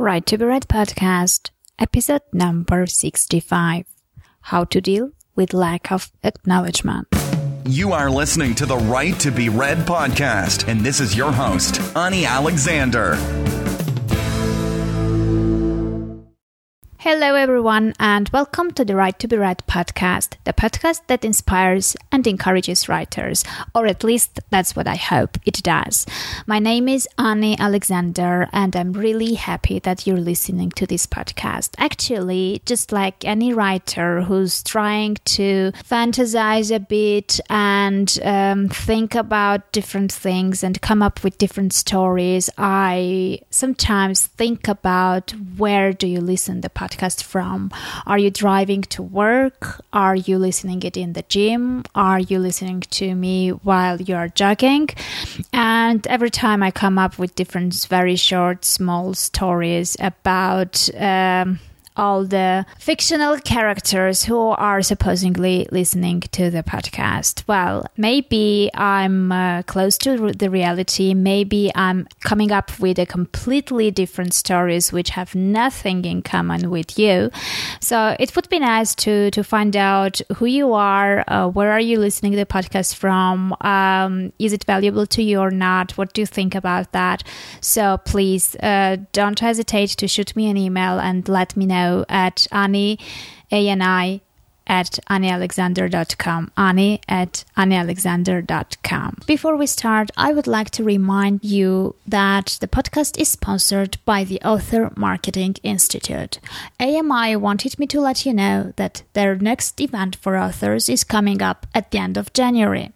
Right to be Read podcast, episode number 65 How to Deal with Lack of Acknowledgement. You are listening to the Right to Be Read podcast, and this is your host, Ani Alexander. Hello, everyone, and welcome to the Right to Be Read podcast, the podcast that inspires and encourages writers, or at least that's what I hope it does. My name is Ani Alexander, and I'm really happy that you're listening to this podcast. Actually, just like any writer who's trying to fantasize a bit and um, think about different things and come up with different stories, I sometimes think about where do you listen the podcast podcast from? Are you driving to work? Are you listening it in the gym? Are you listening to me while you're jogging? And every time I come up with different, very short, small stories about. Um, all the fictional characters who are supposedly listening to the podcast. Well, maybe I'm uh, close to the reality. Maybe I'm coming up with a completely different stories which have nothing in common with you. So it would be nice to to find out who you are, uh, where are you listening to the podcast from, um, is it valuable to you or not? What do you think about that? So please uh, don't hesitate to shoot me an email and let me know at Ani, A-N-I, at anialexander.com. ani at anialexander.com. Before we start, I would like to remind you that the podcast is sponsored by the Author Marketing Institute. AMI wanted me to let you know that their next event for authors is coming up at the end of January.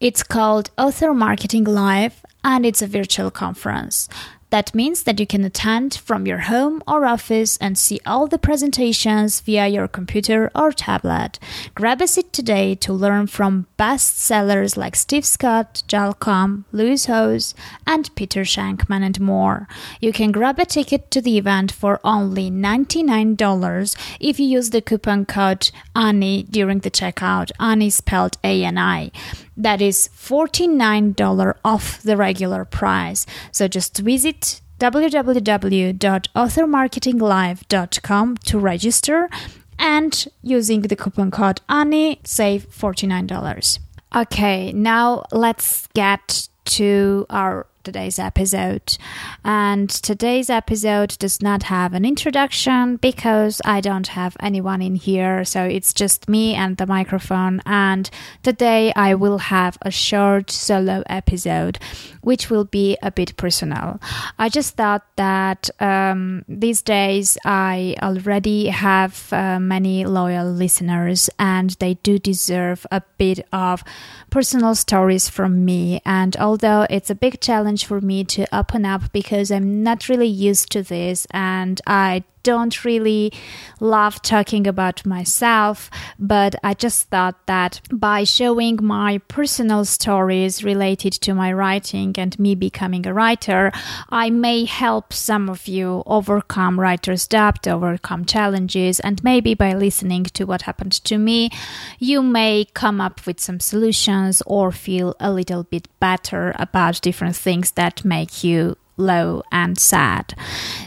It's called Author Marketing Live and it's a virtual conference. That means that you can attend from your home or office and see all the presentations via your computer or tablet. Grab a seat today to learn from bestsellers like Steve Scott, Joel Comm, Lewis Howes, and Peter Shankman and more. You can grab a ticket to the event for only $99 if you use the coupon code ANI during the checkout. ANI spelled A-N-I. That is $49 off the regular price. So just visit www.authormarketinglive.com to register and using the coupon code ANI save $49. Okay, now let's get to our today's episode. And today's episode does not have an introduction because I don't have anyone in here. So it's just me and the microphone. And today I will have a short solo episode, which will be a bit personal. I just thought that um, these days I already have uh, many loyal listeners and they do deserve a bit of personal stories from me. And although it's a big challenge, challenge for me to open up because I'm not really used to this and I don't really love talking about myself, but I just thought that by showing my personal stories related to my writing and me becoming a writer, I may help some of you overcome writer's doubt, overcome challenges, and maybe by listening to what happened to me, you may come up with some solutions or feel a little bit better about different things that make you low and sad.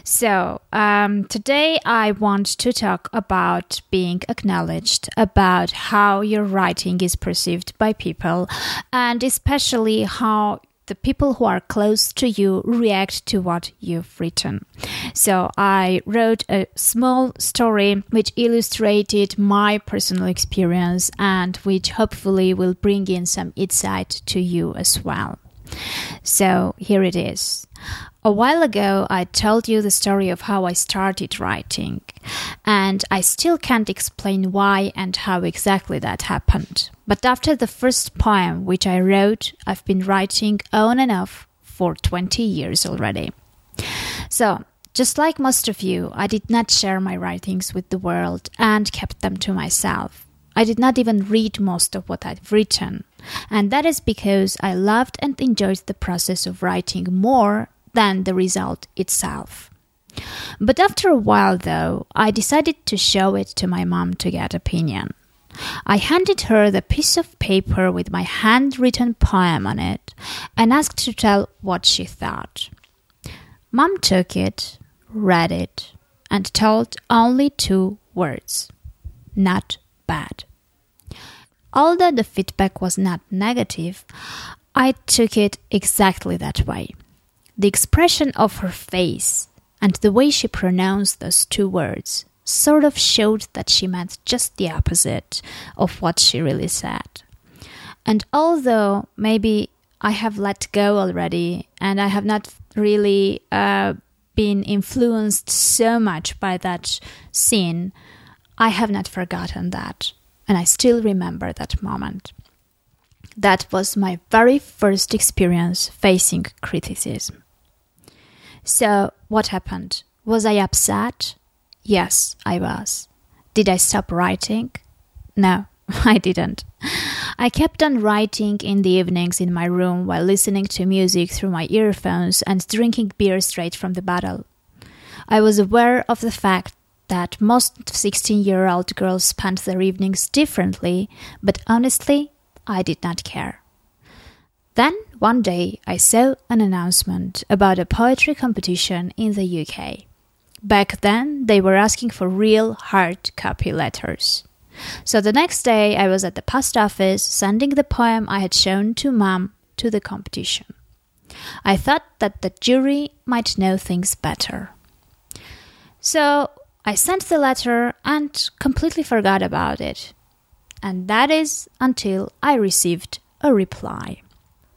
So, um, today I want to talk about being acknowledged, about how your writing is perceived by people, and especially how the people who are close to you react to what you've written. So I wrote a small story which illustrated my personal experience and which hopefully will bring in some insight to you as well. So here it is. A while ago, I told you the story of how I started writing, and I still can't explain why and how exactly that happened. But after the first poem which I wrote, I've been writing on and off for 20 years already. So, just like most of you, I did not share my writings with the world and kept them to myself. I did not even read most of what I'd written. And that is because I loved and enjoyed the process of writing more than the result itself. But after a while, though, I decided to show it to my mom to get opinion. I handed her the piece of paper with my handwritten poem on it and asked to tell what she thought. Mom took it, read it and told only two words not bad. Although the feedback was not negative, I took it exactly that way. The expression of her face and the way she pronounced those two words sort of showed that she meant just the opposite of what she really said. And although maybe I have let go already and I have not really uh, been influenced so much by that scene, I have not forgotten that. And I still remember that moment. That was my very first experience facing criticism. So, what happened? Was I upset? Yes, I was. Did I stop writing? No, I didn't. I kept on writing in the evenings in my room while listening to music through my earphones and drinking beer straight from the bottle. I was aware of the fact that most 16 year old girls spend their evenings differently, but honestly, I did not care. Then, one day, I saw an announcement about a poetry competition in the UK. Back then, they were asking for real hard copy letters. So the next day, I was at the post office sending the poem I had shown to mom to the competition. I thought that the jury might know things better. So I sent the letter and completely forgot about it. And that is until I received a reply.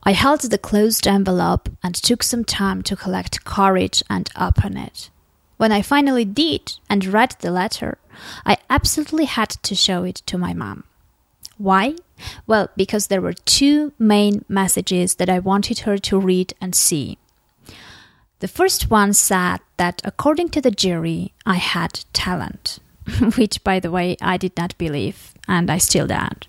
I held the closed envelope and took some time to collect courage and open it. When I finally did and read the letter, I absolutely had to show it to my mom. Why? Well, because there were two main messages that I wanted her to read and see. The first one said that according to the jury, I had talent, which, by the way, I did not believe, and I still don't.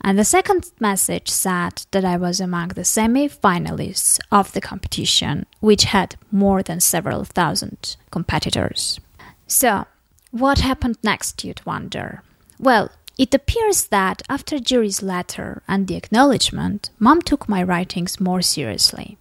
And the second message said that I was among the semi finalists of the competition, which had more than several thousand competitors. So, what happened next, you'd wonder? Well, it appears that after jury's letter and the acknowledgement, mom took my writings more seriously.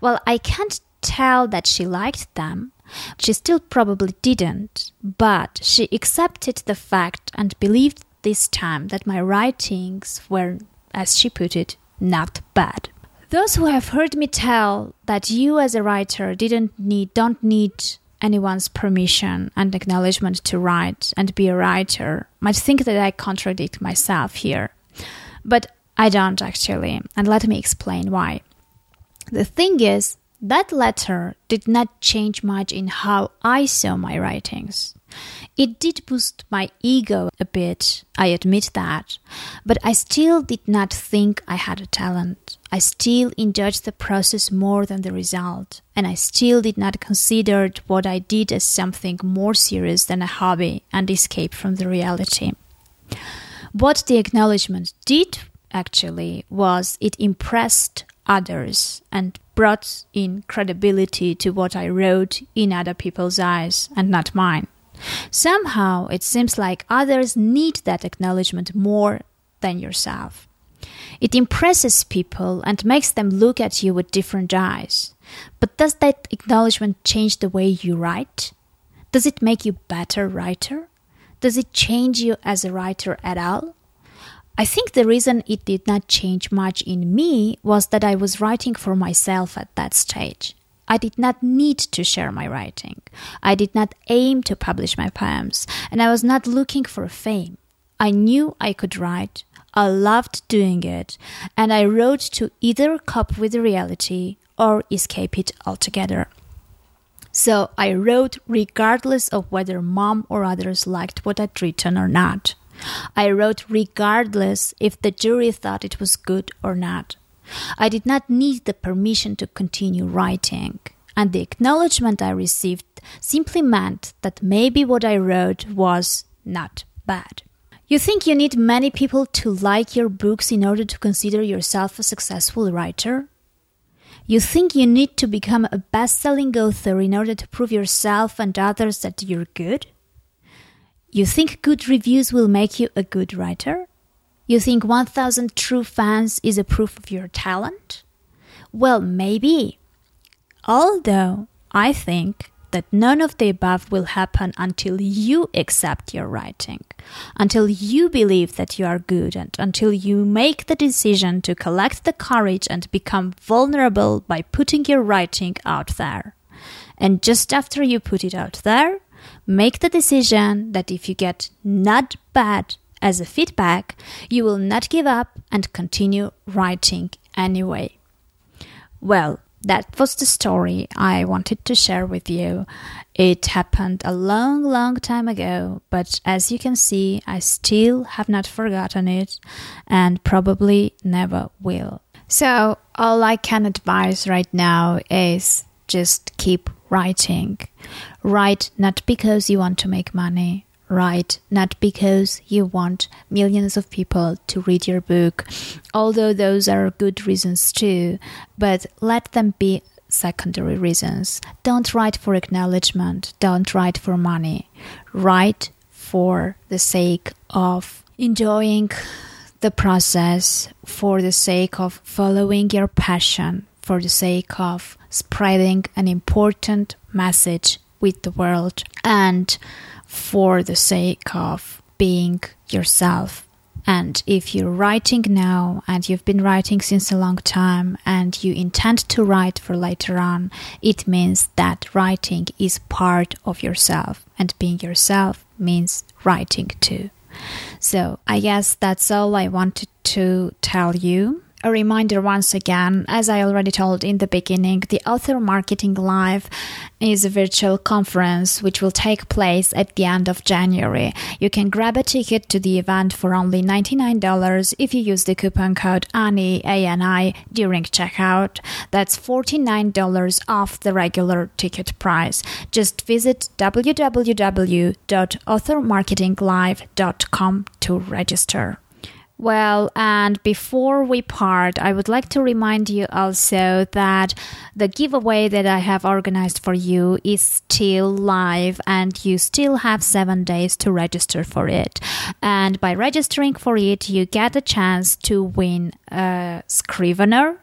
Well, I can't tell that she liked them. She still probably didn't, but she accepted the fact and believed this time that my writings were, as she put it, not bad. Those who have heard me tell that you as a writer didn't need don't need anyone's permission and acknowledgement to write and be a writer might think that I contradict myself here. But I don't actually, and let me explain why. The thing is, that letter did not change much in how I saw my writings. It did boost my ego a bit, I admit that, but I still did not think I had a talent. I still enjoyed the process more than the result, and I still did not consider what I did as something more serious than a hobby and escape from the reality. What the acknowledgement did actually was it impressed others and brought in credibility to what I wrote in other people's eyes and not mine. Somehow it seems like others need that acknowledgement more than yourself. It impresses people and makes them look at you with different eyes. But does that acknowledgement change the way you write? Does it make you a better writer? Does it change you as a writer at all? I think the reason it did not change much in me was that I was writing for myself at that stage. I did not need to share my writing. I did not aim to publish my poems, and I was not looking for fame. I knew I could write. I loved doing it, and I wrote to either cope with reality or escape it altogether. So I wrote regardless of whether mom or others liked what I'd written or not. I wrote regardless if the jury thought it was good or not. I did not need the permission to continue writing, and the acknowledgement I received simply meant that maybe what I wrote was not bad. You think you need many people to like your books in order to consider yourself a successful writer? You think you need to become a best selling author in order to prove yourself and others that you're good? You think good reviews will make you a good writer? You think 1000 true fans is a proof of your talent? Well, maybe. Although I think that none of the above will happen until you accept your writing, until you believe that you are good, and until you make the decision to collect the courage and become vulnerable by putting your writing out there. And just after you put it out there, make the decision that if you get not bad as a feedback, you will not give up and continue writing anyway. Well, that was the story I wanted to share with you. It happened a long, long time ago, but as you can see, I still have not forgotten it and probably never will. So, all I can advise right now is just keep writing. Write not because you want to make money, write not because you want millions of people to read your book, although those are good reasons too, but let them be secondary reasons. Don't write for acknowledgement, don't write for money. Write for the sake of enjoying the process, for the sake of following your passion, for the sake of spreading an important message with the world, and for the sake of being yourself. And if you're writing now and you've been writing since a long time and you intend to write for later on, it means that writing is part of yourself. And being yourself means writing too. So I guess that's all I wanted to tell you. A reminder once again, as I already told in the beginning, the Author Marketing Live is a virtual conference which will take place at the end of January. You can grab a ticket to the event for only $99 if you use the coupon code ANI, A-N-I during checkout. That's $49 off the regular ticket price. Just visit www.authormarketinglive.com to register. Well, and before we part, I would like to remind you also that the giveaway that I have organized for you is still live and you still have seven days to register for it. And by registering for it, you get a chance to win a Scrivener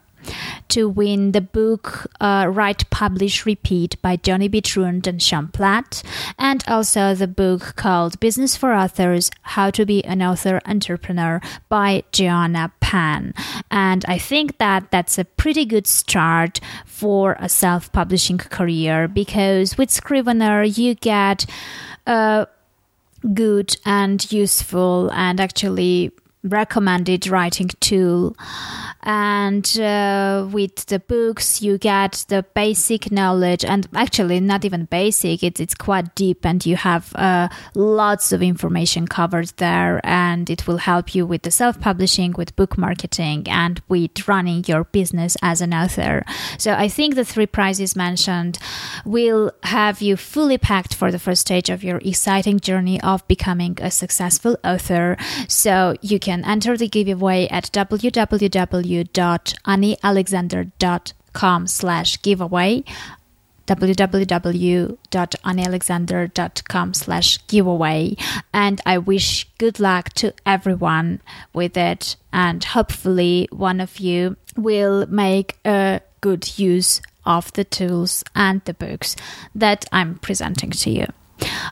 to win the book uh, Write, Publish, Repeat by Johnny B. Truant and Sean Platt, and also the book called Business for Authors How to Be an Author Entrepreneur by Joanna Penn. And I think that that's a pretty good start for a self publishing career because with Scrivener, you get a good and useful and actually recommended writing tool. And uh, with the books you get the basic knowledge and actually not even basic it's, it's quite deep and you have uh, lots of information covered there and it will help you with the self-publishing with book marketing and with running your business as an author. So i think the three prizes mentioned will have you fully packed for the first stage of your exciting journey of becoming a successful author. So you can enter the giveaway at www www.anialexander.com slash giveaway. www.anialexander.com slash giveaway. And i wish good luck to everyone with it. And hopefully one of you will make a good use of the tools and the books that i'm presenting to you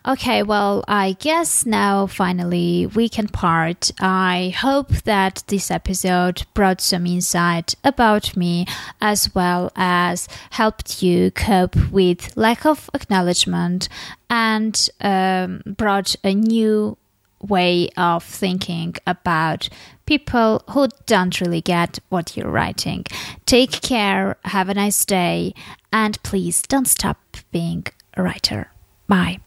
Okay, well, I guess now finally we can part. I hope that this episode brought some insight about me as well as helped you cope with lack of acknowledgement and um, brought a new way of thinking about people who don't really get what you're writing. Take care, have a nice day, and please don't stop being a writer. Bye.